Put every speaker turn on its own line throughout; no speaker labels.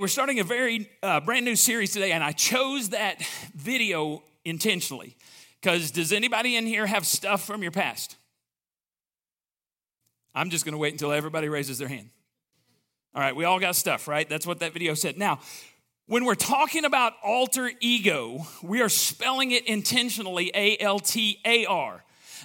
We're starting a very uh, brand new series today, and I chose that video intentionally because does anybody in here have stuff from your past? I'm just going to wait until everybody raises their hand. All right, we all got stuff, right? That's what that video said. Now, when we're talking about altar ego, we are spelling it intentionally A L T A R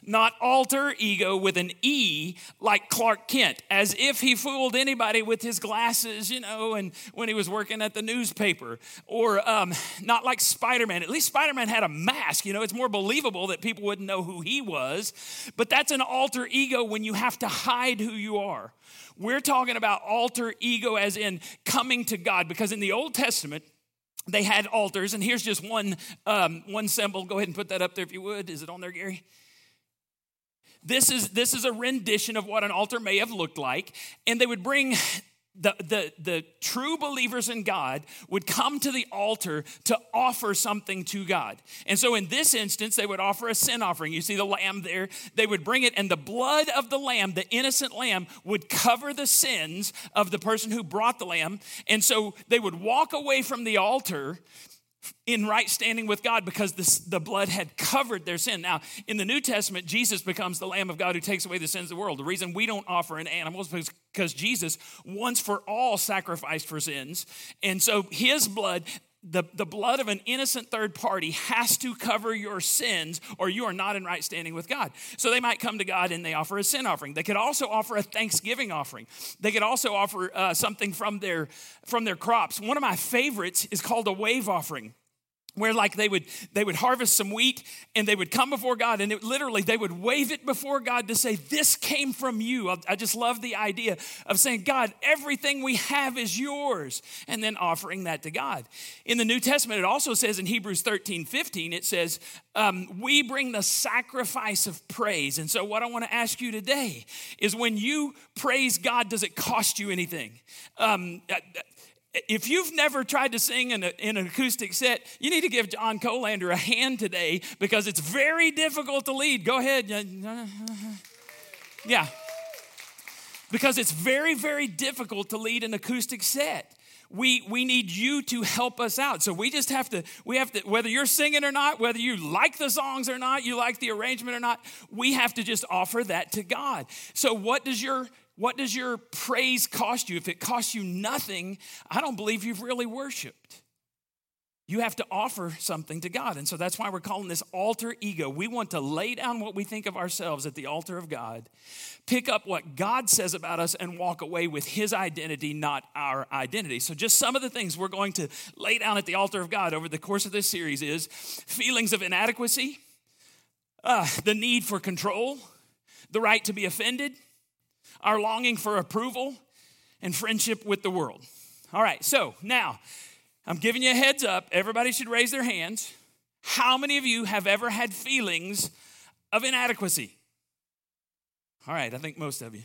not alter ego with an E like Clark Kent, as if he fooled anybody with his glasses, you know, and when he was working at the newspaper. Or um, not like Spider Man. At least Spider Man had a mask, you know, it's more believable that people wouldn't know who he was. But that's an alter ego when you have to hide who you are. We're talking about altar ego as in coming to God, because in the Old Testament, they had altars, and here's just one um, one symbol. Go ahead and put that up there if you would. Is it on there, Gary? This is, this is a rendition of what an altar may have looked like. And they would bring the, the, the true believers in God would come to the altar to offer something to God. And so in this instance, they would offer a sin offering. You see the lamb there. They would bring it, and the blood of the lamb, the innocent lamb, would cover the sins of the person who brought the lamb. And so they would walk away from the altar in right standing with God because this, the blood had covered their sin. Now, in the New Testament, Jesus becomes the Lamb of God who takes away the sins of the world. The reason we don't offer an animal is because Jesus once for all sacrificed for sins. And so his blood, the, the blood of an innocent third party has to cover your sins or you are not in right standing with God. So they might come to God and they offer a sin offering. They could also offer a thanksgiving offering. They could also offer uh, something from their, from their crops. One of my favorites is called a wave offering where like they would they would harvest some wheat and they would come before god and it, literally they would wave it before god to say this came from you. I, I just love the idea of saying god everything we have is yours and then offering that to god. In the new testament it also says in hebrews 13 15 it says um, we bring the sacrifice of praise. And so what i want to ask you today is when you praise god does it cost you anything? Um, uh, if you've never tried to sing in, a, in, an acoustic set, you need to give John Colander a hand today because it's very difficult to lead. Go ahead. Yeah. Because it's very, very difficult to lead an acoustic set. We, we need you to help us out. So we just have to, we have to, whether you're singing or not, whether you like the songs or not, you like the arrangement or not, we have to just offer that to God. So what does your what does your praise cost you? If it costs you nothing, I don't believe you've really worshiped. You have to offer something to God. And so that's why we're calling this altar ego. We want to lay down what we think of ourselves at the altar of God, pick up what God says about us, and walk away with His identity, not our identity. So, just some of the things we're going to lay down at the altar of God over the course of this series is feelings of inadequacy, uh, the need for control, the right to be offended, our longing for approval, and friendship with the world. All right, so now I'm giving you a heads up. Everybody should raise their hands. How many of you have ever had feelings of inadequacy? All right, I think most of you.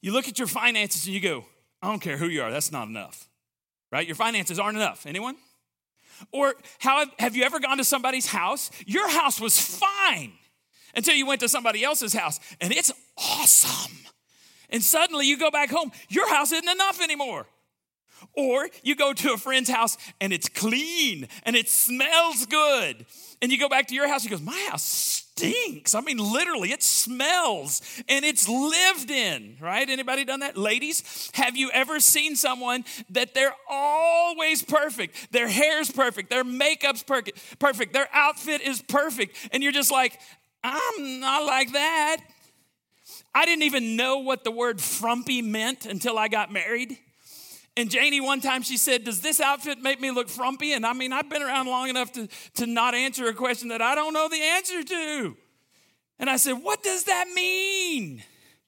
You look at your finances and you go, I don't care who you are, that's not enough. Right? Your finances aren't enough. Anyone? Or how have you ever gone to somebody's house? Your house was fine until you went to somebody else's house and it's awesome. And suddenly you go back home, your house isn't enough anymore. Or you go to a friend's house and it's clean and it smells good. And you go back to your house, he goes, My house stinks. I mean, literally, it smells and it's lived in, right? Anybody done that? Ladies, have you ever seen someone that they're always perfect? Their hair's perfect, their makeup's perfect, perfect, their outfit is perfect. And you're just like, I'm not like that. I didn't even know what the word frumpy meant until I got married. And Janie, one time she said, Does this outfit make me look frumpy? And I mean, I've been around long enough to, to not answer a question that I don't know the answer to. And I said, What does that mean?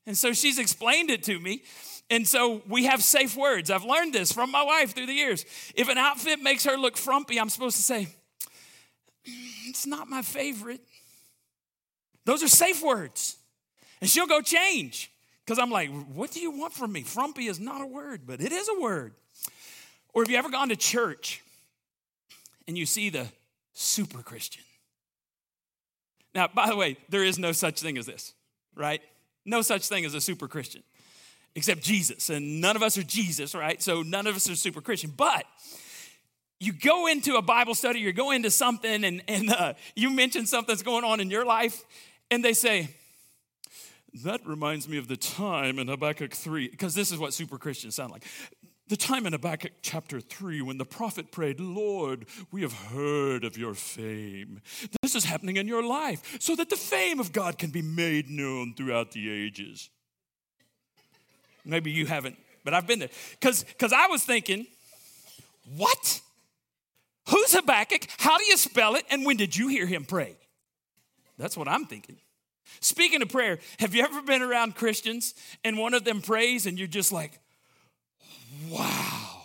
And so she's explained it to me. And so we have safe words. I've learned this from my wife through the years. If an outfit makes her look frumpy, I'm supposed to say, It's not my favorite. Those are safe words. And she'll go change. Because I'm like, what do you want from me? Frumpy is not a word, but it is a word. Or have you ever gone to church and you see the super Christian? Now, by the way, there is no such thing as this, right? No such thing as a super Christian. except Jesus. And none of us are Jesus, right? So none of us are super Christian. But you go into a Bible study, you go into something, and, and uh, you mention something that's going on in your life, and they say, that reminds me of the time in Habakkuk 3, because this is what super Christians sound like. The time in Habakkuk chapter 3 when the prophet prayed, Lord, we have heard of your fame. This is happening in your life so that the fame of God can be made known throughout the ages. Maybe you haven't, but I've been there. Because I was thinking, what? Who's Habakkuk? How do you spell it? And when did you hear him pray? That's what I'm thinking. Speaking of prayer, have you ever been around Christians and one of them prays and you're just like, wow,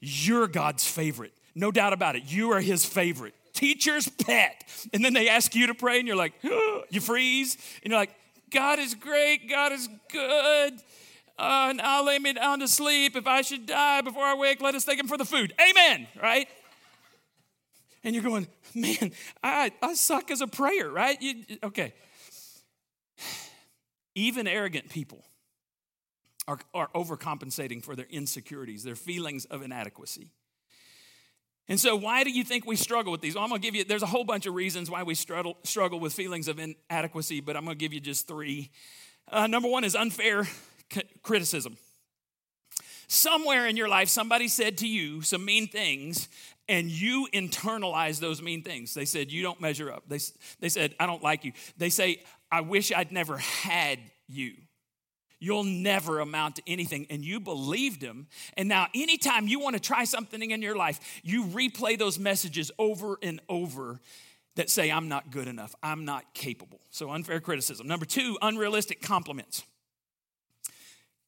you're God's favorite. No doubt about it. You are his favorite. Teacher's pet. And then they ask you to pray and you're like, you freeze and you're like, God is great. God is good. Uh, and I'll lay me down to sleep. If I should die before I wake, let us thank him for the food. Amen. Right? And you're going, man, I, I suck as a prayer, right? You, okay. Even arrogant people are, are overcompensating for their insecurities, their feelings of inadequacy. And so, why do you think we struggle with these? Well, I'm going to give you, there's a whole bunch of reasons why we struggle, struggle with feelings of inadequacy, but I'm going to give you just three. Uh, number one is unfair c- criticism. Somewhere in your life, somebody said to you some mean things, and you internalize those mean things. They said, You don't measure up. They, they said, I don't like you. They say, I wish I'd never had you. You'll never amount to anything. And you believed them. And now, anytime you want to try something in your life, you replay those messages over and over that say, I'm not good enough, I'm not capable. So, unfair criticism. Number two, unrealistic compliments.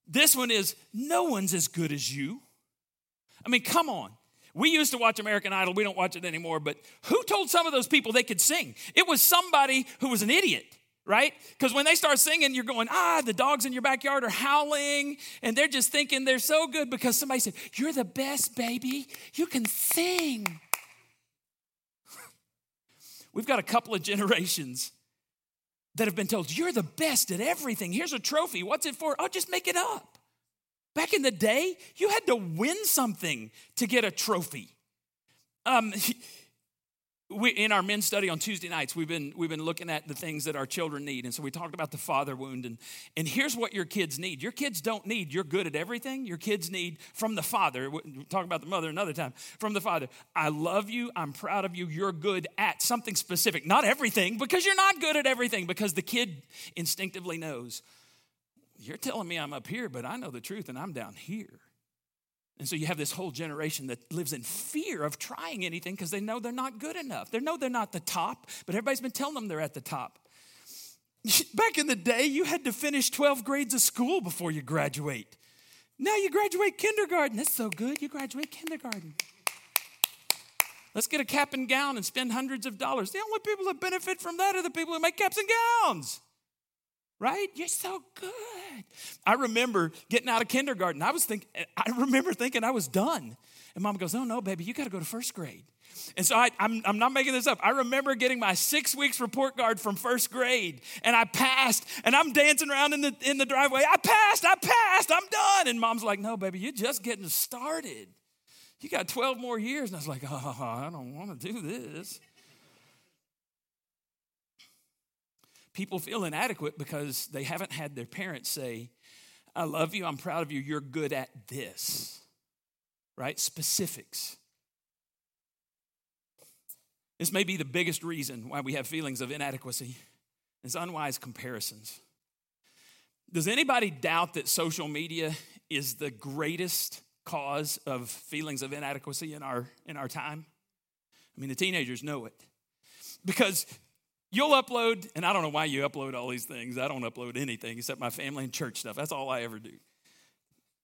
This one is, no one's as good as you. I mean, come on. We used to watch American Idol. We don't watch it anymore. But who told some of those people they could sing? It was somebody who was an idiot right? Because when they start singing, you're going, ah, the dogs in your backyard are howling, and they're just thinking they're so good because somebody said, You're the best, baby. You can sing. We've got a couple of generations that have been told, You're the best at everything. Here's a trophy. What's it for? Oh, just make it up. Back in the day, you had to win something to get a trophy. Um, we, in our men's study on Tuesday nights, we've been, we've been looking at the things that our children need. And so we talked about the father wound. And, and here's what your kids need your kids don't need, you're good at everything. Your kids need from the father, we'll talk about the mother another time, from the father, I love you, I'm proud of you, you're good at something specific. Not everything, because you're not good at everything, because the kid instinctively knows, you're telling me I'm up here, but I know the truth and I'm down here. And so you have this whole generation that lives in fear of trying anything because they know they're not good enough. They know they're not the top, but everybody's been telling them they're at the top. Back in the day, you had to finish 12 grades of school before you graduate. Now you graduate kindergarten. That's so good. You graduate kindergarten. Let's get a cap and gown and spend hundreds of dollars. The only people that benefit from that are the people who make caps and gowns right? You're so good. I remember getting out of kindergarten. I was thinking, I remember thinking I was done. And mom goes, Oh no, baby, you got to go to first grade. And so I, am I'm, I'm not making this up. I remember getting my six weeks report card from first grade, and I passed, and I'm dancing around in the in the driveway. I passed, I passed, I'm done. And mom's like, No, baby, you're just getting started. You got 12 more years. And I was like, Oh, I don't want to do this. People feel inadequate because they haven't had their parents say, I love you, I'm proud of you, you're good at this, right? Specifics. This may be the biggest reason why we have feelings of inadequacy is unwise comparisons. Does anybody doubt that social media is the greatest cause of feelings of inadequacy in our in our time? I mean, the teenagers know it. Because You'll upload, and I don't know why you upload all these things. I don't upload anything except my family and church stuff. That's all I ever do.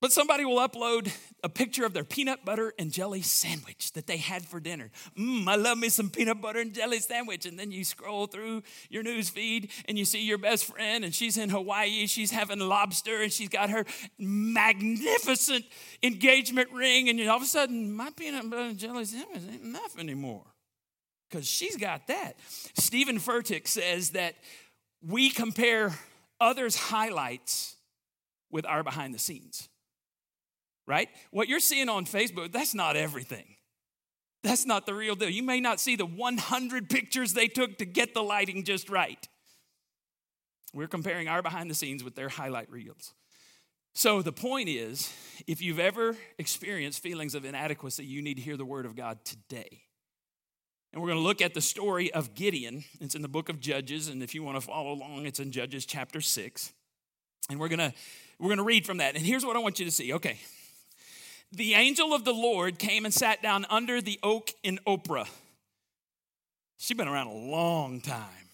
But somebody will upload a picture of their peanut butter and jelly sandwich that they had for dinner. Mmm, I love me some peanut butter and jelly sandwich. And then you scroll through your news feed and you see your best friend, and she's in Hawaii. She's having lobster and she's got her magnificent engagement ring. And all of a sudden, my peanut butter and jelly sandwich ain't enough anymore because she's got that. Steven Furtick says that we compare others' highlights with our behind the scenes. Right? What you're seeing on Facebook, that's not everything. That's not the real deal. You may not see the 100 pictures they took to get the lighting just right. We're comparing our behind the scenes with their highlight reels. So the point is, if you've ever experienced feelings of inadequacy, you need to hear the word of God today. And we're going to look at the story of Gideon. It's in the book of Judges, and if you want to follow along, it's in Judges chapter 6. And we're going to we're going to read from that. And here's what I want you to see. Okay. The angel of the Lord came and sat down under the oak in Ophrah. She's been around a long time.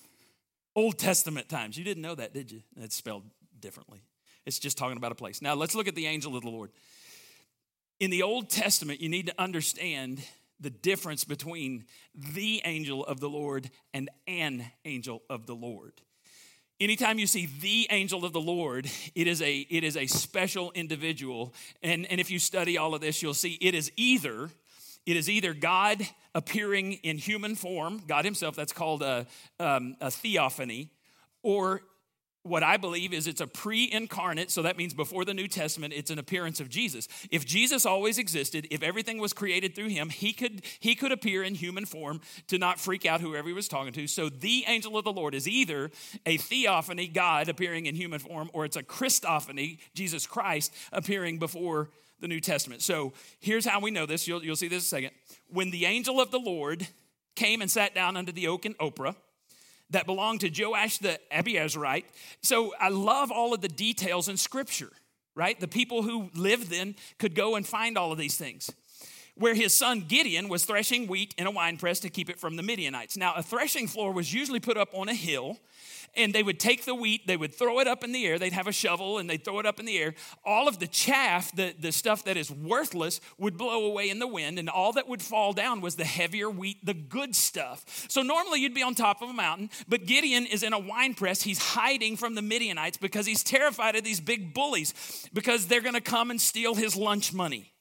Old Testament times. You didn't know that, did you? It's spelled differently. It's just talking about a place. Now, let's look at the angel of the Lord. In the Old Testament, you need to understand the difference between the angel of the Lord and an angel of the Lord. Anytime you see the angel of the Lord, it is a, it is a special individual. And, and if you study all of this, you'll see it is either it is either God appearing in human form, God Himself, that's called a, um, a theophany, or what I believe is it's a pre incarnate, so that means before the New Testament, it's an appearance of Jesus. If Jesus always existed, if everything was created through him, he could, he could appear in human form to not freak out whoever he was talking to. So the angel of the Lord is either a theophany, God appearing in human form, or it's a Christophany, Jesus Christ appearing before the New Testament. So here's how we know this. You'll, you'll see this in a second. When the angel of the Lord came and sat down under the oak in Ophrah, that belonged to Joash the Abiezrite. So I love all of the details in Scripture, right? The people who lived then could go and find all of these things. Where his son Gideon was threshing wheat in a winepress to keep it from the Midianites. Now, a threshing floor was usually put up on a hill and they would take the wheat, they would throw it up in the air. They'd have a shovel and they'd throw it up in the air. All of the chaff, the, the stuff that is worthless, would blow away in the wind, and all that would fall down was the heavier wheat, the good stuff. So normally you'd be on top of a mountain, but Gideon is in a wine press. He's hiding from the Midianites because he's terrified of these big bullies because they're going to come and steal his lunch money.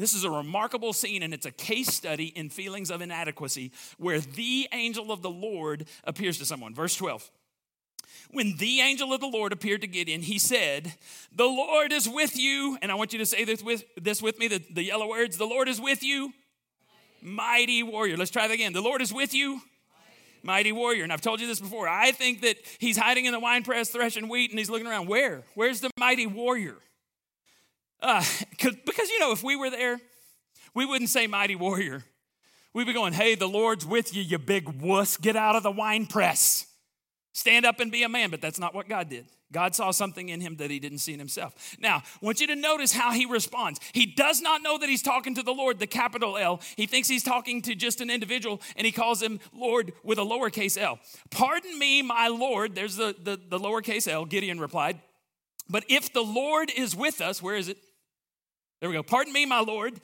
This is a remarkable scene, and it's a case study in feelings of inadequacy where the angel of the Lord appears to someone. Verse 12. When the angel of the Lord appeared to Gideon, he said, The Lord is with you. And I want you to say this with, this with me the, the yellow words The Lord is with you. Mighty. Warrior. Let's try that again. The Lord is with you. Mighty. Warrior. And I've told you this before. I think that he's hiding in the wine press, threshing wheat, and he's looking around. Where? Where's the mighty warrior? Uh, because, you know, if we were there, we wouldn't say mighty warrior. We'd be going, hey, the Lord's with you, you big wuss. Get out of the wine press. Stand up and be a man, but that's not what God did. God saw something in him that he didn't see in himself. Now, I want you to notice how he responds. He does not know that he's talking to the Lord, the capital L. He thinks he's talking to just an individual, and he calls him Lord with a lowercase l. Pardon me, my Lord. There's the, the, the lowercase l, Gideon replied. But if the Lord is with us, where is it? There we go. Pardon me, my Lord.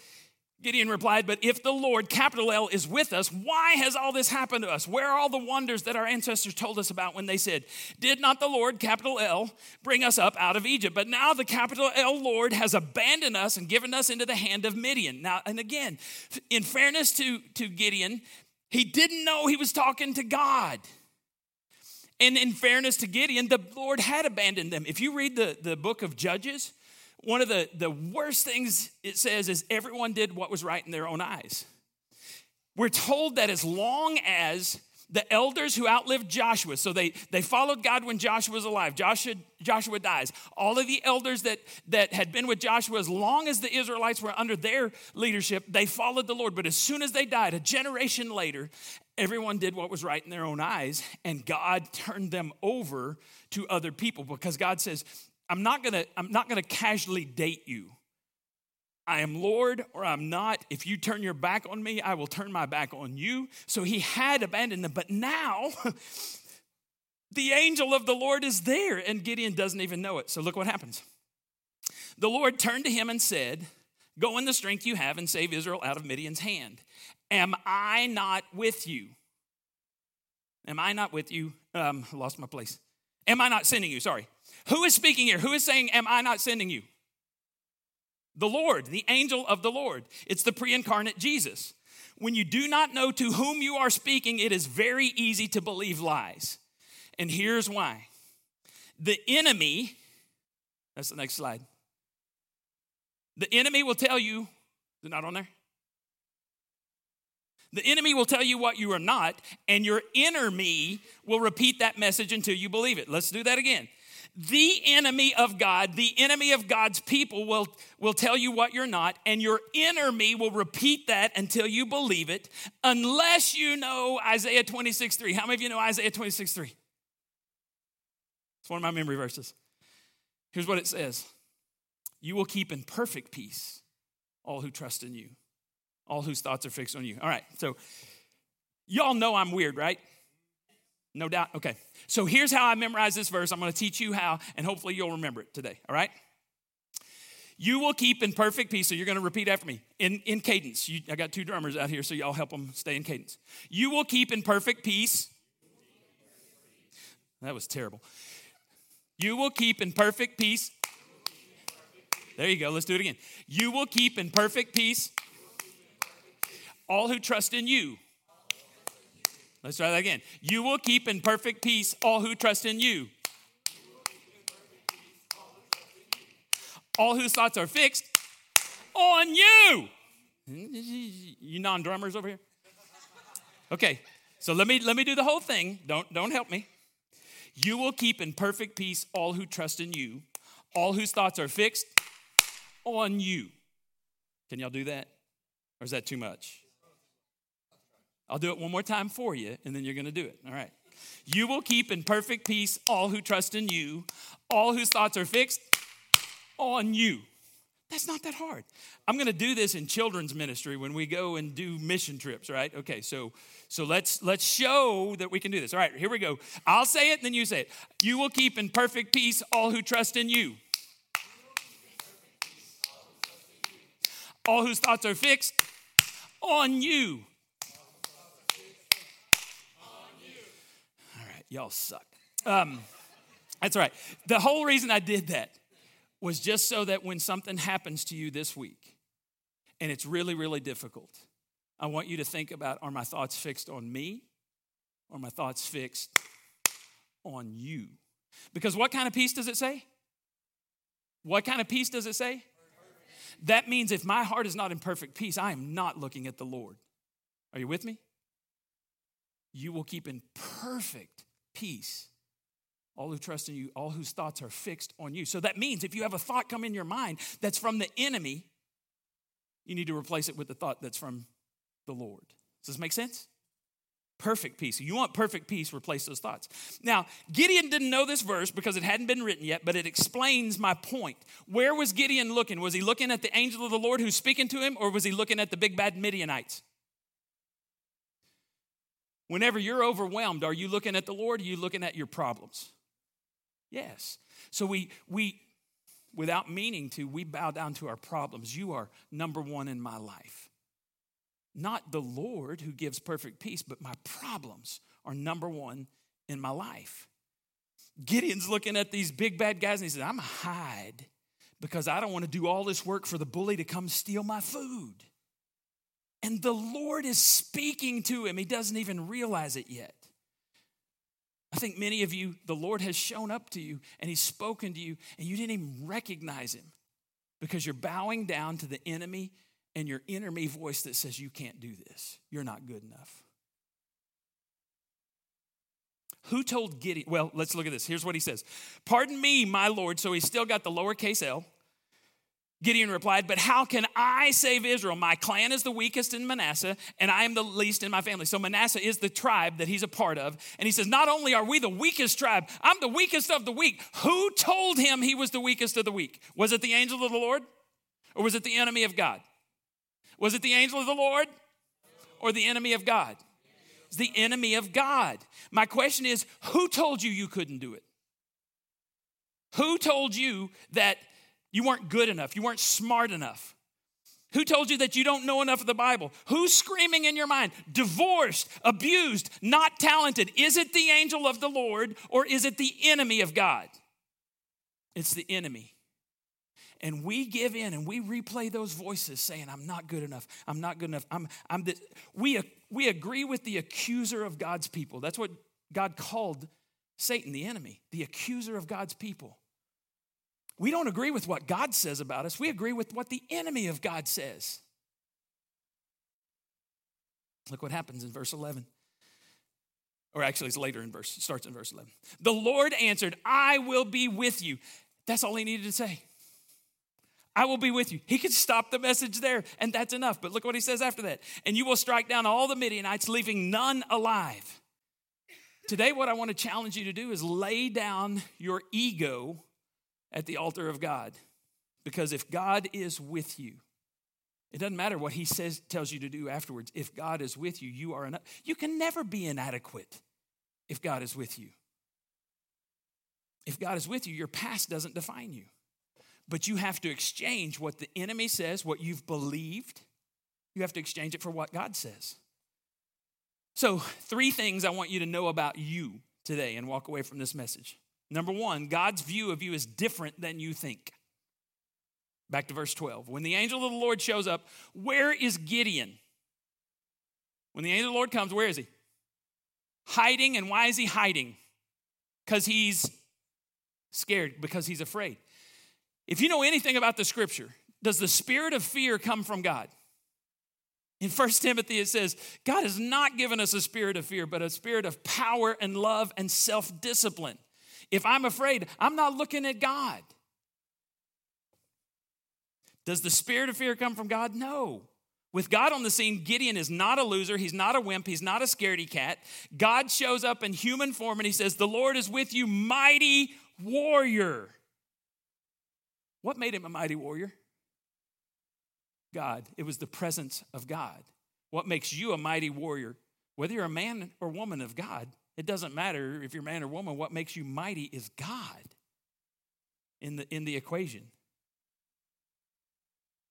Gideon replied, But if the Lord, capital L, is with us, why has all this happened to us? Where are all the wonders that our ancestors told us about when they said, Did not the Lord, capital L, bring us up out of Egypt? But now the capital L Lord has abandoned us and given us into the hand of Midian. Now, and again, in fairness to, to Gideon, he didn't know he was talking to God. And in fairness to Gideon, the Lord had abandoned them. If you read the, the book of Judges, one of the, the worst things it says is everyone did what was right in their own eyes. We're told that as long as the elders who outlived Joshua, so they, they followed God when Joshua was alive. Joshua, Joshua dies. All of the elders that, that had been with Joshua, as long as the Israelites were under their leadership, they followed the Lord. But as soon as they died, a generation later, everyone did what was right in their own eyes, and God turned them over to other people because God says, I'm not gonna, I'm not gonna casually date you. I am Lord or I'm not. If you turn your back on me, I will turn my back on you. So he had abandoned them, but now the angel of the Lord is there, and Gideon doesn't even know it. So look what happens. The Lord turned to him and said, Go in the strength you have and save Israel out of Midian's hand. Am I not with you? Am I not with you? Um, lost my place. Am I not sending you? Sorry. Who is speaking here? Who is saying, Am I not sending you? The Lord, the angel of the Lord. It's the pre incarnate Jesus. When you do not know to whom you are speaking, it is very easy to believe lies. And here's why the enemy That's the next slide. The enemy will tell you, they're not on there? The enemy will tell you what you are not, and your inner me will repeat that message until you believe it. Let's do that again. The enemy of God, the enemy of God's people will, will tell you what you're not, and your inner me will repeat that until you believe it, unless you know Isaiah 26 3. How many of you know Isaiah 26 3? It's one of my memory verses. Here's what it says You will keep in perfect peace all who trust in you all whose thoughts are fixed on you. All right, so y'all know I'm weird, right? No doubt. Okay. So here's how I memorize this verse. I'm going to teach you how, and hopefully you'll remember it today. All right? You will keep in perfect peace. So you're going to repeat after me in, in cadence. You, I got two drummers out here, so y'all help them stay in cadence. You will keep in perfect peace. That was terrible. You will keep in perfect peace. There you go. Let's do it again. You will keep in perfect peace all who trust in you. Let's try that again. You will keep in perfect peace all who trust in you. All whose thoughts are fixed on you. You non-drummers over here? Okay, so let me let me do the whole thing. Don't don't help me. You will keep in perfect peace all who trust in you, all whose thoughts are fixed on you. Can y'all do that? Or is that too much? I'll do it one more time for you, and then you're going to do it. All right. You will keep in perfect peace all who trust in you, all whose thoughts are fixed on you. That's not that hard. I'm going to do this in children's ministry when we go and do mission trips, right? Okay, so so let's let's show that we can do this. All right, here we go. I'll say it, and then you say it. You will keep in perfect peace all who trust in you. All whose thoughts are fixed on you. Y'all suck. Um, that's all right. The whole reason I did that was just so that when something happens to you this week and it's really, really difficult, I want you to think about are my thoughts fixed on me or my thoughts fixed on you? Because what kind of peace does it say? What kind of peace does it say? That means if my heart is not in perfect peace, I am not looking at the Lord. Are you with me? You will keep in perfect peace. All who trust in you, all whose thoughts are fixed on you. So that means if you have a thought come in your mind that's from the enemy, you need to replace it with the thought that's from the Lord. Does this make sense? Perfect peace. You want perfect peace, replace those thoughts. Now, Gideon didn't know this verse because it hadn't been written yet, but it explains my point. Where was Gideon looking? Was he looking at the angel of the Lord who's speaking to him, or was he looking at the big bad Midianites? Whenever you're overwhelmed, are you looking at the Lord? Are you looking at your problems? Yes. So we we without meaning to, we bow down to our problems. You are number one in my life. Not the Lord who gives perfect peace, but my problems are number one in my life. Gideon's looking at these big bad guys and he says, I'm hide because I don't want to do all this work for the bully to come steal my food. And the Lord is speaking to him. He doesn't even realize it yet. I think many of you, the Lord has shown up to you and He's spoken to you, and you didn't even recognize Him because you're bowing down to the enemy and your inner me voice that says, You can't do this. You're not good enough. Who told Gideon? Well, let's look at this. Here's what he says Pardon me, my Lord. So he's still got the lowercase l. Gideon replied, But how can I save Israel? My clan is the weakest in Manasseh, and I am the least in my family. So Manasseh is the tribe that he's a part of. And he says, Not only are we the weakest tribe, I'm the weakest of the weak. Who told him he was the weakest of the weak? Was it the angel of the Lord? Or was it the enemy of God? Was it the angel of the Lord? Or the enemy of God? It's the enemy of God. My question is, who told you you couldn't do it? Who told you that you weren't good enough. You weren't smart enough. Who told you that you don't know enough of the Bible? Who's screaming in your mind? Divorced, abused, not talented. Is it the angel of the Lord or is it the enemy of God? It's the enemy. And we give in and we replay those voices saying, I'm not good enough. I'm not good enough. I'm, I'm the, we, we agree with the accuser of God's people. That's what God called Satan, the enemy, the accuser of God's people. We don't agree with what God says about us, we agree with what the enemy of God says. Look what happens in verse 11. Or actually, it's later in verse, starts in verse 11. The Lord answered, I will be with you. That's all he needed to say. I will be with you. He could stop the message there, and that's enough. But look what he says after that. And you will strike down all the Midianites, leaving none alive. Today, what I want to challenge you to do is lay down your ego at the altar of God. Because if God is with you, it doesn't matter what he says tells you to do afterwards. If God is with you, you are enough. You can never be inadequate if God is with you. If God is with you, your past doesn't define you. But you have to exchange what the enemy says, what you've believed. You have to exchange it for what God says. So, three things I want you to know about you today and walk away from this message. Number one, God's view of you is different than you think. Back to verse 12. When the angel of the Lord shows up, where is Gideon? When the angel of the Lord comes, where is he? Hiding. And why is he hiding? Because he's scared, because he's afraid. If you know anything about the scripture, does the spirit of fear come from God? In 1 Timothy, it says, God has not given us a spirit of fear, but a spirit of power and love and self discipline. If I'm afraid, I'm not looking at God. Does the spirit of fear come from God? No. With God on the scene, Gideon is not a loser. He's not a wimp. He's not a scaredy cat. God shows up in human form and he says, The Lord is with you, mighty warrior. What made him a mighty warrior? God. It was the presence of God. What makes you a mighty warrior? Whether you're a man or woman of God, it doesn't matter if you're man or woman. What makes you mighty is God in the, in the equation.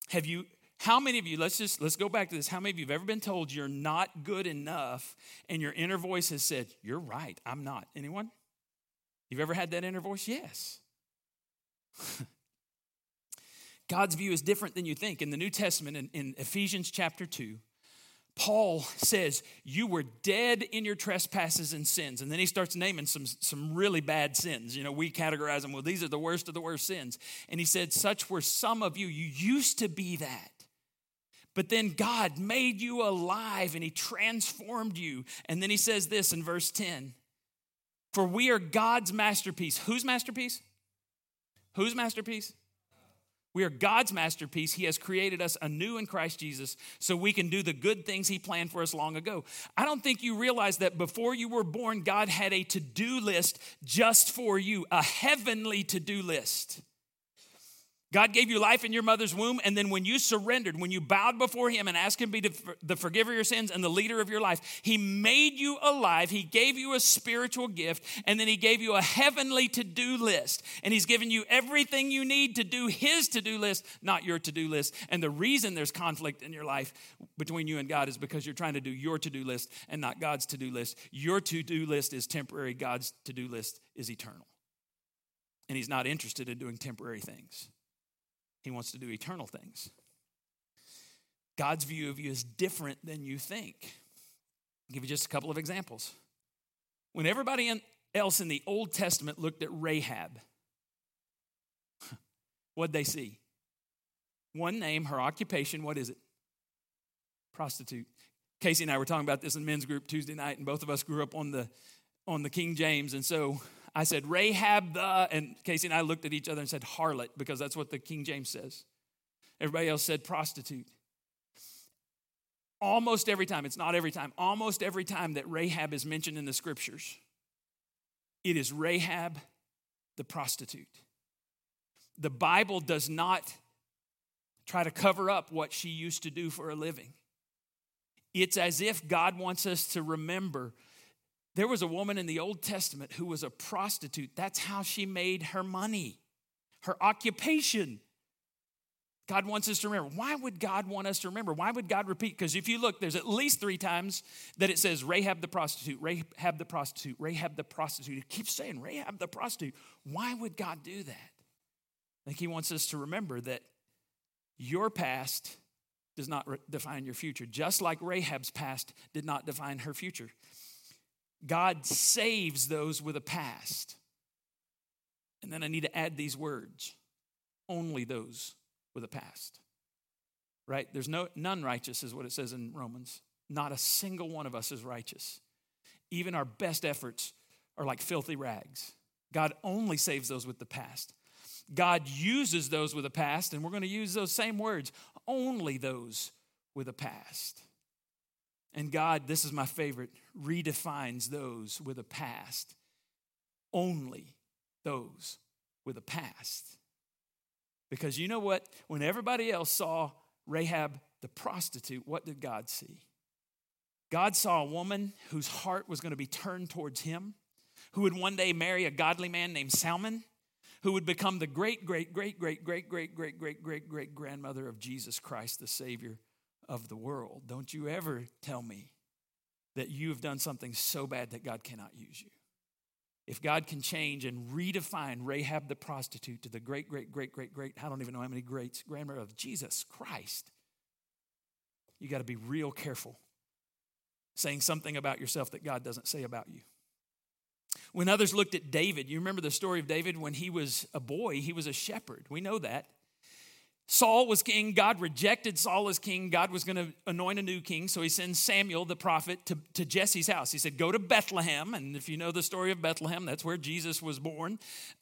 Have you, how many of you, let's just, let's go back to this. How many of you have ever been told you're not good enough and your inner voice has said, You're right, I'm not? Anyone? You've ever had that inner voice? Yes. God's view is different than you think. In the New Testament, in, in, Ephesians chapter 2, Paul says, You were dead in your trespasses and sins. And then he starts naming some, some really bad sins. You know, we categorize them, well, these are the worst of the worst sins. And he said, Such were some of you. You used to be that. But then God made you alive and he transformed you. And then he says this in verse 10 For we are God's masterpiece. Whose masterpiece? Whose masterpiece? We are God's masterpiece. He has created us anew in Christ Jesus so we can do the good things He planned for us long ago. I don't think you realize that before you were born, God had a to do list just for you, a heavenly to do list. God gave you life in your mother's womb, and then when you surrendered, when you bowed before Him and asked Him to be the forgiver of your sins and the leader of your life, He made you alive. He gave you a spiritual gift, and then He gave you a heavenly to do list. And He's given you everything you need to do His to do list, not your to do list. And the reason there's conflict in your life between you and God is because you're trying to do your to do list and not God's to do list. Your to do list is temporary, God's to do list is eternal. And He's not interested in doing temporary things. He wants to do eternal things. God's view of you is different than you think. I'll give you just a couple of examples. When everybody else in the Old Testament looked at Rahab, what'd they see? One name, her occupation, what is it? Prostitute. Casey and I were talking about this in men's group Tuesday night, and both of us grew up on the on the King James, and so I said, Rahab the, and Casey and I looked at each other and said, harlot, because that's what the King James says. Everybody else said prostitute. Almost every time, it's not every time, almost every time that Rahab is mentioned in the scriptures, it is Rahab the prostitute. The Bible does not try to cover up what she used to do for a living. It's as if God wants us to remember there was a woman in the Old Testament who was a prostitute. That's how she made her money, her occupation. God wants us to remember. Why would God want us to remember? Why would God repeat? Because if you look, there's at least three times that it says Rahab the prostitute, Rahab the prostitute, Rahab the prostitute. It keeps saying Rahab the prostitute. Why would God do that? I think He wants us to remember that your past does not re- define your future, just like Rahab's past did not define her future. God saves those with a past. And then I need to add these words only those with a past. Right? There's no none righteous is what it says in Romans. Not a single one of us is righteous. Even our best efforts are like filthy rags. God only saves those with the past. God uses those with a past, and we're going to use those same words only those with a past. And God, this is my favorite, redefines those with a past. Only those with a past. Because you know what? When everybody else saw Rahab the prostitute, what did God see? God saw a woman whose heart was going to be turned towards him, who would one day marry a godly man named Salmon, who would become the great, great, great, great, great, great, great, great, great, great grandmother of Jesus Christ, the Savior of the world. Don't you ever tell me that you have done something so bad that God cannot use you. If God can change and redefine Rahab the prostitute to the great, great, great, great, great, I don't even know how many greats, grandmother of Jesus Christ, you got to be real careful saying something about yourself that God doesn't say about you. When others looked at David, you remember the story of David when he was a boy, he was a shepherd. We know that. Saul was king. God rejected Saul as king. God was going to anoint a new king. So he sends Samuel, the prophet, to, to Jesse's house. He said, Go to Bethlehem. And if you know the story of Bethlehem, that's where Jesus was born.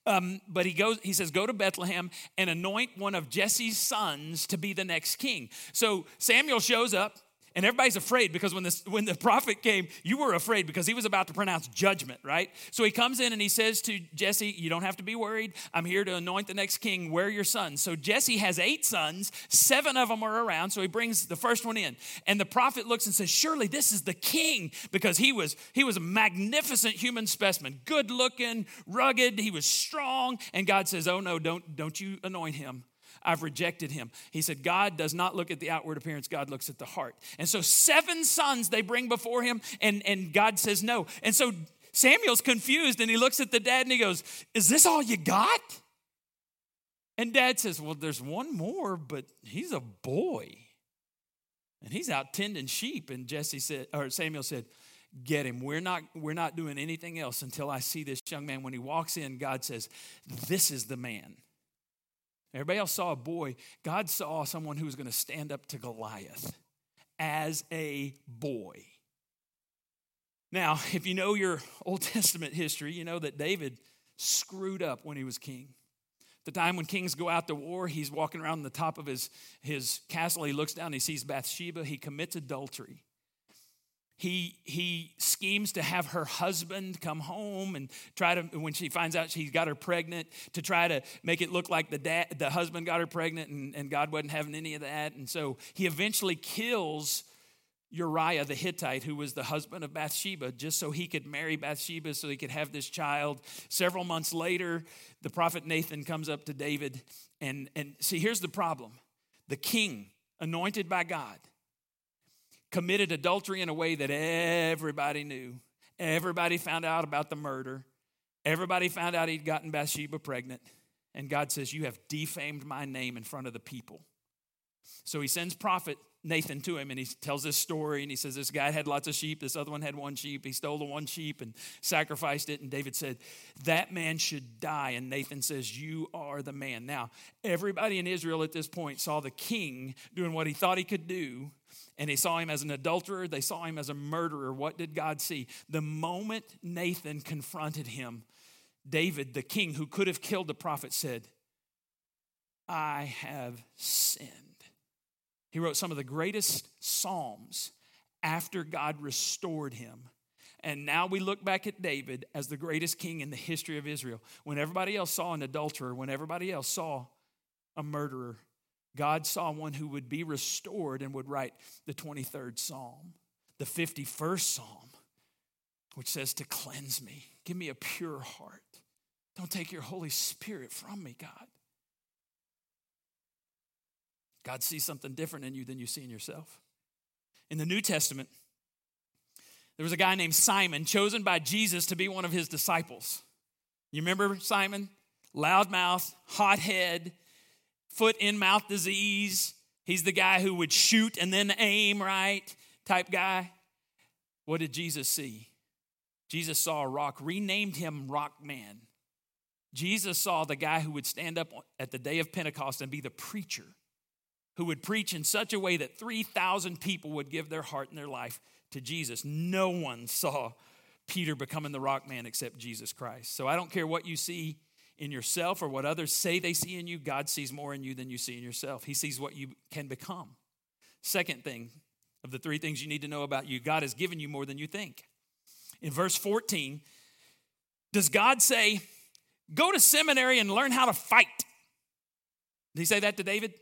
Um, but he goes, he says, Go to Bethlehem and anoint one of Jesse's sons to be the next king. So Samuel shows up. And everybody's afraid because when, this, when the prophet came, you were afraid because he was about to pronounce judgment, right? So he comes in and he says to Jesse, You don't have to be worried. I'm here to anoint the next king. Where are your sons? So Jesse has eight sons, seven of them are around. So he brings the first one in. And the prophet looks and says, Surely this is the king because he was, he was a magnificent human specimen, good looking, rugged, he was strong. And God says, Oh no, don't, don't you anoint him. I've rejected him. He said, God does not look at the outward appearance, God looks at the heart. And so, seven sons they bring before him, and, and God says no. And so, Samuel's confused and he looks at the dad and he goes, Is this all you got? And dad says, Well, there's one more, but he's a boy. And he's out tending sheep. And Jesse said, or Samuel said, Get him. We're not, we're not doing anything else until I see this young man. When he walks in, God says, This is the man. Everybody else saw a boy. God saw someone who was going to stand up to Goliath as a boy. Now, if you know your Old Testament history, you know that David screwed up when he was king. The time when kings go out to war, he's walking around the top of his, his castle. He looks down, he sees Bathsheba. He commits adultery he he schemes to have her husband come home and try to when she finds out she's got her pregnant to try to make it look like the dad the husband got her pregnant and, and god wasn't having any of that. And so he eventually kills uriah the hittite who was the husband of bathsheba just so he could marry bathsheba so he could have this child. Several months later the prophet nathan comes up to david and and see here's the problem. The king anointed by god committed adultery in a way that everybody knew. Everybody found out about the murder. Everybody found out he'd gotten Bathsheba pregnant. And God says, You have defamed my name in front of the people. So he sends prophet Nathan to him and he tells this story and he says, This guy had lots of sheep, this other one had one sheep. He stole the one sheep and sacrificed it. And David said, That man should die. And Nathan says, You are the man. Now, everybody in Israel at this point saw the king doing what he thought he could do and they saw him as an adulterer, they saw him as a murderer. What did God see? The moment Nathan confronted him, David, the king who could have killed the prophet, said, I have sinned. He wrote some of the greatest psalms after God restored him. And now we look back at David as the greatest king in the history of Israel. When everybody else saw an adulterer, when everybody else saw a murderer, God saw one who would be restored and would write the 23rd Psalm, the 51st Psalm, which says to cleanse me. Give me a pure heart. Don't take your Holy Spirit from me, God. God sees something different in you than you see in yourself. In the New Testament, there was a guy named Simon chosen by Jesus to be one of his disciples. You remember Simon? Loudmouth, hot head, foot in mouth disease. He's the guy who would shoot and then aim, right? Type guy. What did Jesus see? Jesus saw a rock, renamed him Rock Man. Jesus saw the guy who would stand up at the day of Pentecost and be the preacher, who would preach in such a way that 3,000 people would give their heart and their life to Jesus. No one saw Peter becoming the rock man except Jesus Christ. So I don't care what you see in yourself or what others say they see in you, God sees more in you than you see in yourself. He sees what you can become. Second thing of the three things you need to know about you, God has given you more than you think. In verse 14, does God say, Go to seminary and learn how to fight? Did he say that to David?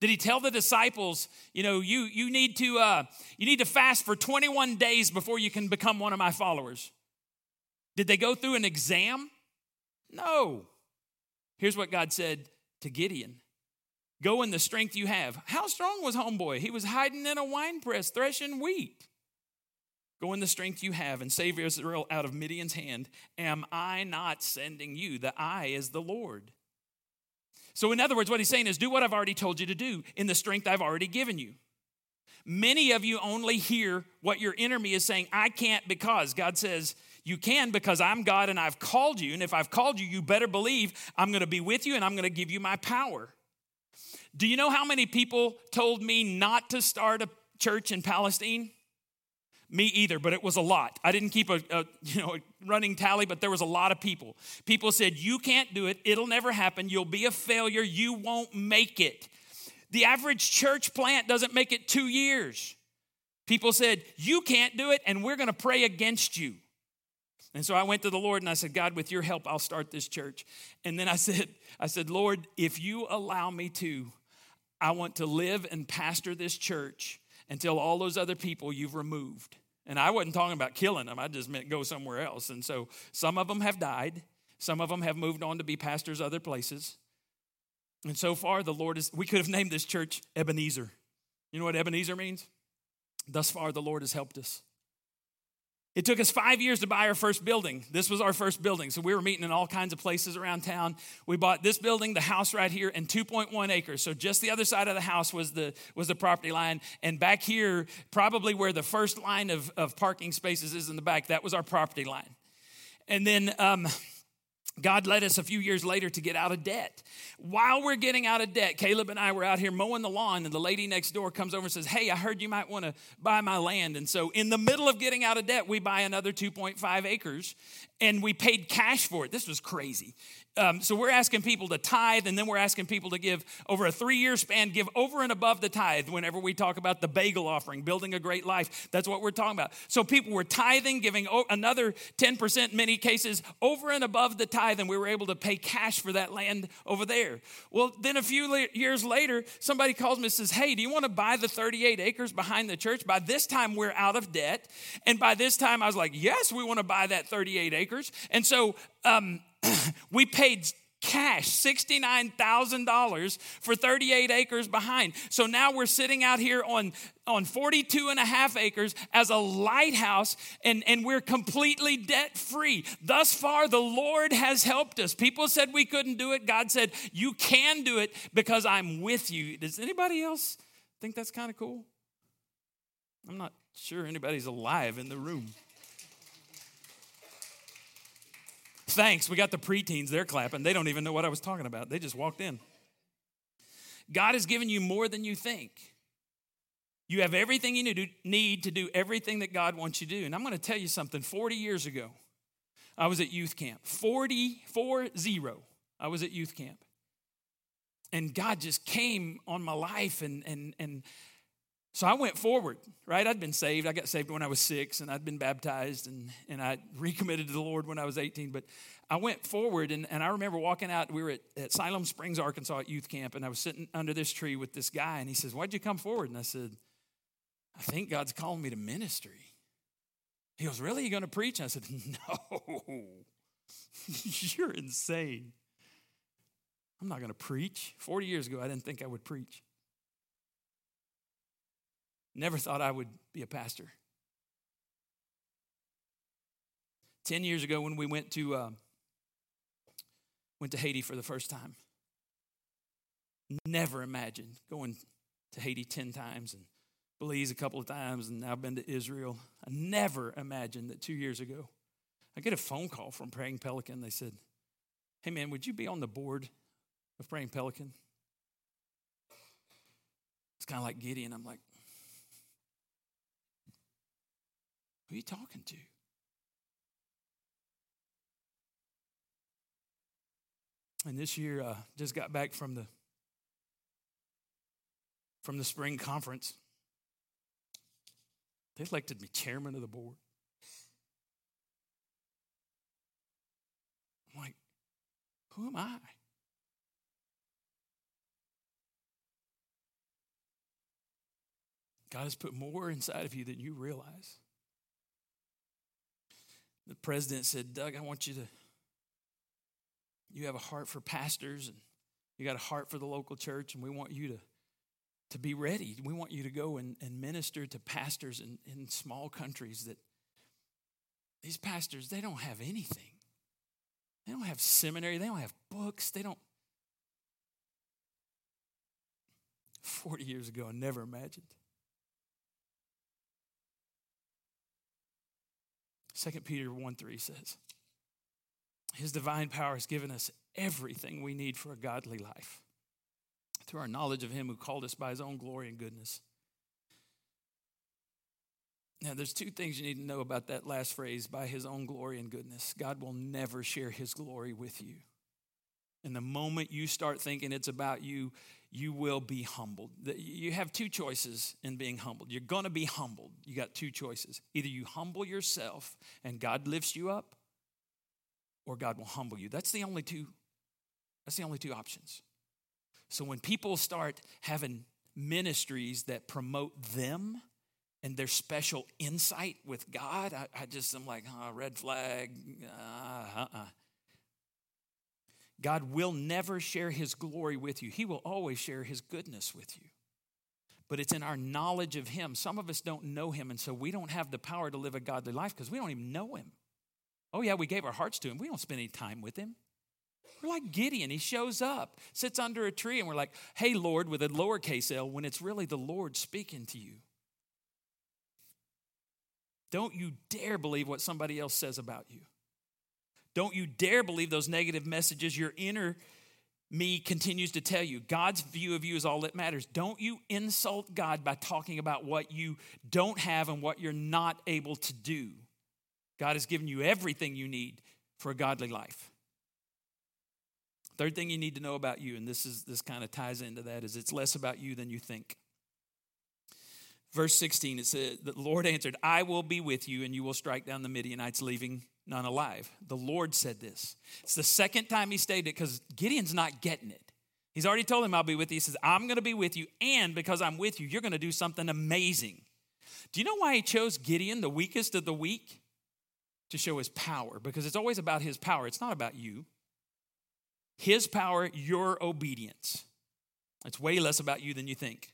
Did he tell the disciples, you know, you, you, need to, uh, you need to fast for 21 days before you can become one of my followers? Did they go through an exam? No. Here's what God said to Gideon Go in the strength you have. How strong was homeboy? He was hiding in a wine press, threshing wheat. Go in the strength you have and save Israel out of Midian's hand. Am I not sending you? The I is the Lord. So, in other words, what he's saying is do what I've already told you to do in the strength I've already given you. Many of you only hear what your enemy is saying, I can't because. God says, You can because I'm God and I've called you. And if I've called you, you better believe I'm going to be with you and I'm going to give you my power. Do you know how many people told me not to start a church in Palestine? Me either, but it was a lot. I didn't keep a, a, you know a running tally, but there was a lot of people. People said, "You can't do it. It'll never happen. You'll be a failure. You won't make it." The average church plant doesn't make it 2 years. People said, "You can't do it and we're going to pray against you." And so I went to the Lord and I said, "God, with your help, I'll start this church." And then I said, I said, "Lord, if you allow me to, I want to live and pastor this church until all those other people you've removed. And I wasn't talking about killing them, I just meant go somewhere else. And so some of them have died, some of them have moved on to be pastors other places. And so far, the Lord is, we could have named this church Ebenezer. You know what Ebenezer means? Thus far, the Lord has helped us. It took us five years to buy our first building. This was our first building. So we were meeting in all kinds of places around town. We bought this building, the house right here, and 2.1 acres. So just the other side of the house was the, was the property line. And back here, probably where the first line of, of parking spaces is in the back, that was our property line. And then um, God led us a few years later to get out of debt. While we're getting out of debt, Caleb and I were out here mowing the lawn, and the lady next door comes over and says, Hey, I heard you might want to buy my land. And so, in the middle of getting out of debt, we buy another 2.5 acres, and we paid cash for it. This was crazy. Um, so we're asking people to tithe, and then we're asking people to give over a three year span, give over and above the tithe whenever we talk about the bagel offering, building a great life. That's what we're talking about. So people were tithing, giving another 10%, many cases, over and above the tithe, and we were able to pay cash for that land over there. Well, then a few years later, somebody calls me and says, Hey, do you want to buy the 38 acres behind the church? By this time, we're out of debt. And by this time, I was like, Yes, we want to buy that 38 acres. And so, um, we paid cash $69,000 for 38 acres behind. So now we're sitting out here on, on 42 and a half acres as a lighthouse and, and we're completely debt free. Thus far, the Lord has helped us. People said we couldn't do it. God said, You can do it because I'm with you. Does anybody else think that's kind of cool? I'm not sure anybody's alive in the room. Thanks. We got the preteens. They're clapping. They don't even know what I was talking about. They just walked in. God has given you more than you think. You have everything you need to do everything that God wants you to do. And I'm going to tell you something 40 years ago, I was at youth camp. 40, 0. I was at youth camp. And God just came on my life and, and, and so I went forward, right? I'd been saved. I got saved when I was six, and I'd been baptized, and, and I recommitted to the Lord when I was 18. But I went forward, and, and I remember walking out. We were at, at Siloam Springs, Arkansas at youth camp, and I was sitting under this tree with this guy, and he says, Why'd you come forward? And I said, I think God's calling me to ministry. He goes, Really? You going to preach? And I said, No, you're insane. I'm not going to preach. 40 years ago, I didn't think I would preach. Never thought I would be a pastor. 10 years ago, when we went to, uh, went to Haiti for the first time, never imagined going to Haiti 10 times and Belize a couple of times, and now I've been to Israel. I never imagined that two years ago, I get a phone call from Praying Pelican. They said, Hey, man, would you be on the board of Praying Pelican? It's kind of like Gideon. I'm like, who are you talking to? And this year, uh, just got back from the from the spring conference. They elected me chairman of the board. I'm like, who am I? God has put more inside of you than you realize. The president said, Doug, I want you to, you have a heart for pastors and you got a heart for the local church, and we want you to, to be ready. We want you to go and, and minister to pastors in, in small countries that these pastors, they don't have anything. They don't have seminary, they don't have books, they don't. 40 years ago, I never imagined. 2 Peter 1 3 says, His divine power has given us everything we need for a godly life through our knowledge of Him who called us by His own glory and goodness. Now, there's two things you need to know about that last phrase by His own glory and goodness. God will never share His glory with you. And the moment you start thinking it's about you, you will be humbled. You have two choices in being humbled. You're going to be humbled. You got two choices. Either you humble yourself and God lifts you up, or God will humble you. That's the only two that's the only two options. So when people start having ministries that promote them and their special insight with God, I, I just am like, oh, red flag. Uh, uh-uh. God will never share his glory with you. He will always share his goodness with you. But it's in our knowledge of him. Some of us don't know him, and so we don't have the power to live a godly life because we don't even know him. Oh, yeah, we gave our hearts to him. We don't spend any time with him. We're like Gideon. He shows up, sits under a tree, and we're like, hey, Lord, with a lowercase l, when it's really the Lord speaking to you. Don't you dare believe what somebody else says about you. Don't you dare believe those negative messages your inner me continues to tell you. God's view of you is all that matters. Don't you insult God by talking about what you don't have and what you're not able to do. God has given you everything you need for a godly life. Third thing you need to know about you, and this is this kind of ties into that, is it's less about you than you think. Verse 16, it said, The Lord answered, I will be with you, and you will strike down the Midianites, leaving none alive. The Lord said this. It's the second time he stated it because Gideon's not getting it. He's already told him, I'll be with you. He says, I'm going to be with you, and because I'm with you, you're going to do something amazing. Do you know why he chose Gideon, the weakest of the weak? To show his power, because it's always about his power. It's not about you. His power, your obedience. It's way less about you than you think.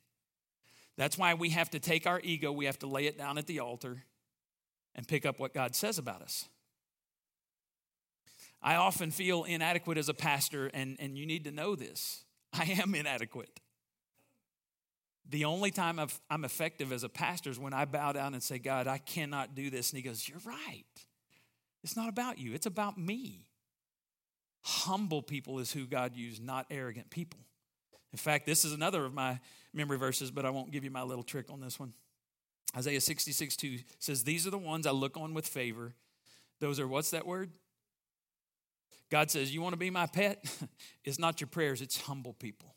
That's why we have to take our ego, we have to lay it down at the altar and pick up what God says about us. I often feel inadequate as a pastor, and, and you need to know this. I am inadequate. The only time i am effective as a pastor is when I bow down and say, God, I cannot do this. And He goes, You're right. It's not about you, it's about me. Humble people is who God used, not arrogant people. In fact, this is another of my memory verses, but I won't give you my little trick on this one. Isaiah 66 2 says, These are the ones I look on with favor. Those are, what's that word? God says, You want to be my pet? it's not your prayers, it's humble people.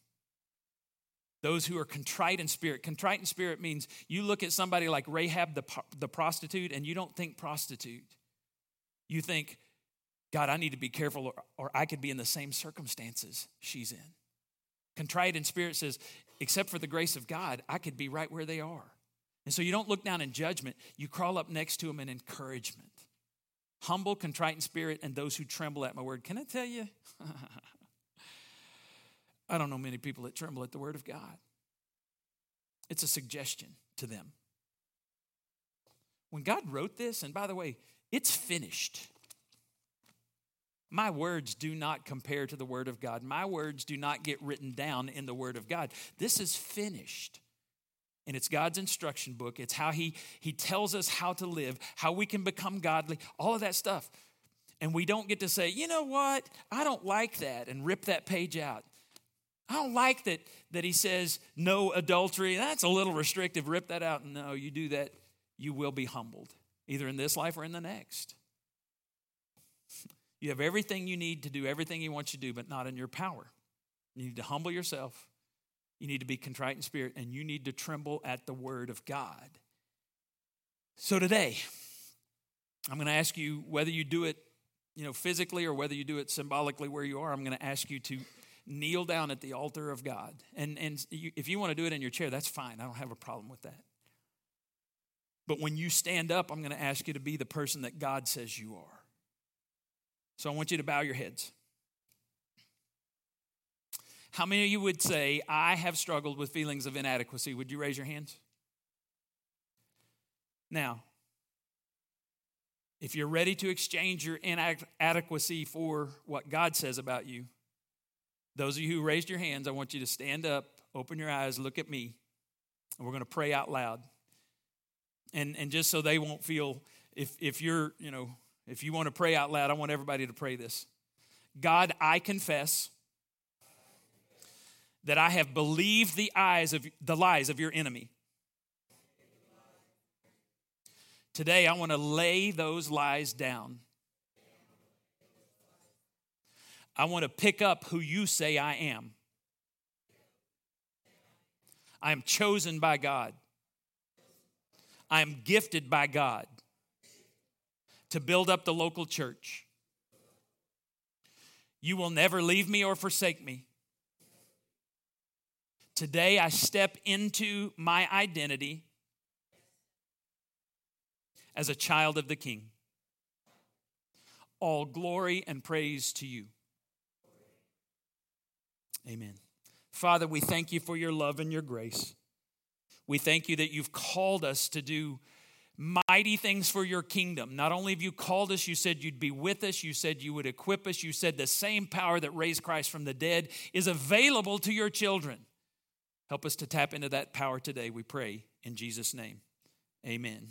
Those who are contrite in spirit. Contrite in spirit means you look at somebody like Rahab the, the prostitute and you don't think prostitute. You think, God, I need to be careful, or, or I could be in the same circumstances she's in. Contrite in spirit says, except for the grace of God, I could be right where they are. And so you don't look down in judgment, you crawl up next to them in encouragement. Humble, contrite in spirit, and those who tremble at my word. Can I tell you? I don't know many people that tremble at the word of God. It's a suggestion to them. When God wrote this, and by the way, it's finished. My words do not compare to the Word of God. My words do not get written down in the Word of God. This is finished. And it's God's instruction book. It's how he, he tells us how to live, how we can become godly, all of that stuff. And we don't get to say, you know what? I don't like that and rip that page out. I don't like that, that he says no adultery. That's a little restrictive. Rip that out. No, you do that, you will be humbled, either in this life or in the next. You have everything you need to do everything he wants you to do, but not in your power. You need to humble yourself. You need to be contrite in spirit, and you need to tremble at the word of God. So today, I'm going to ask you whether you do it, you know, physically or whether you do it symbolically where you are. I'm going to ask you to kneel down at the altar of God. And, and you, if you want to do it in your chair, that's fine. I don't have a problem with that. But when you stand up, I'm going to ask you to be the person that God says you are. So I want you to bow your heads. How many of you would say, I have struggled with feelings of inadequacy? Would you raise your hands? Now, if you're ready to exchange your inadequacy for what God says about you, those of you who raised your hands, I want you to stand up, open your eyes, look at me, and we're going to pray out loud. And, and just so they won't feel, if, if you're, you know, if you want to pray out loud, I want everybody to pray this. God, I confess that I have believed the eyes of the lies of your enemy. Today I want to lay those lies down. I want to pick up who you say I am. I am chosen by God. I am gifted by God to build up the local church. You will never leave me or forsake me. Today I step into my identity as a child of the King. All glory and praise to you. Amen. Father, we thank you for your love and your grace. We thank you that you've called us to do mighty things for your kingdom. Not only have you called us, you said you'd be with us, you said you would equip us, you said the same power that raised Christ from the dead is available to your children. Help us to tap into that power today, we pray in Jesus' name. Amen.